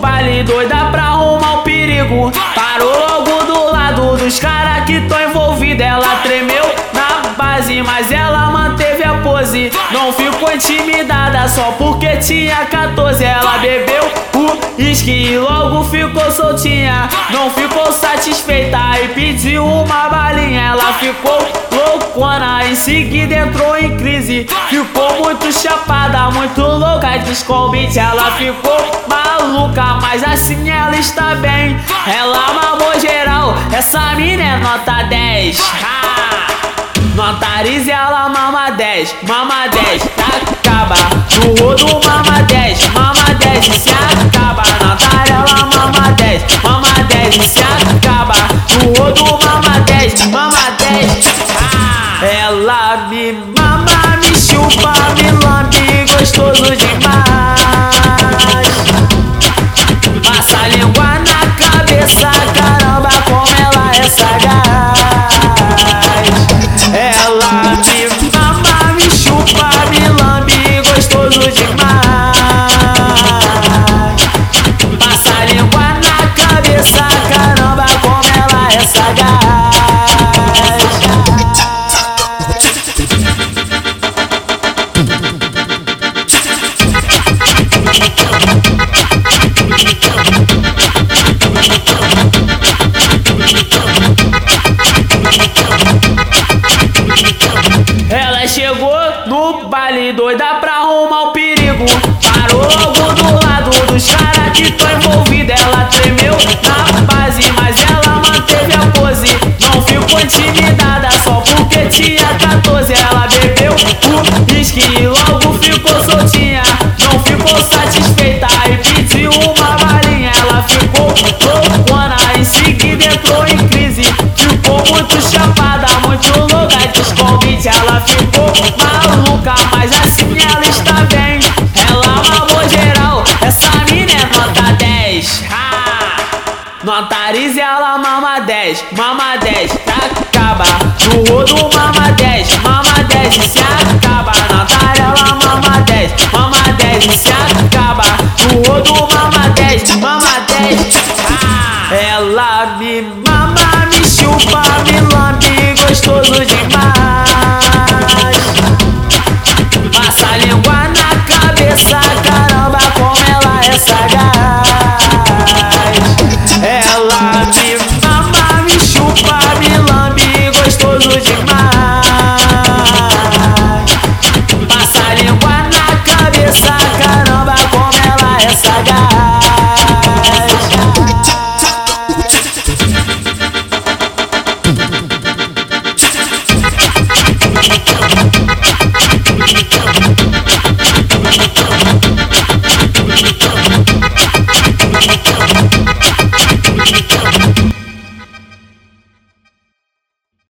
baile doida pra arrumar o perigo. Parou logo do lado dos caras que tão envolvidos. Ela tremeu na base, mas ela manteve a pose. Não ficou intimidada só porque tinha 14. Ela bebeu o uísque e logo ficou soltinha. Não ficou satisfeita e pediu uma balinha. Ela ficou loucona, em seguida entrou em crise. Ficou muito chapada, louca. Descombite, ela ficou maluca, mas assim ela está bem. Ela mamou geral, essa mina é nota 10. Ha! Notarize ela mama 10, mama 10, acaba. No rodo mama 10, mama 10 se acaba. Notar ela me mama, me chupa, me lambe, gostoso demais. Doida pra arrumar o perigo. Parou logo do lado dos caras que tão envolvidos. Ela tremeu na base, mas ela manteve a pose. Não ficou intimidada só porque tinha 14. Ela bebeu o uísque e logo ficou soltinha. Não ficou satisfeita e pediu uma balinha. Ela ficou loucona, em seguida entrou em crise. Ficou muito chapada, muito louca. Desconvite, ela ficou mas assim ela está bem. Ela mamou geral, essa mina é nota 10. Ha! Notarize ela mama 10, mama 10, acaba. No rodo mama 10, mama 10 se acaba. Notar ela mama 10, mama 10 se acaba. No mama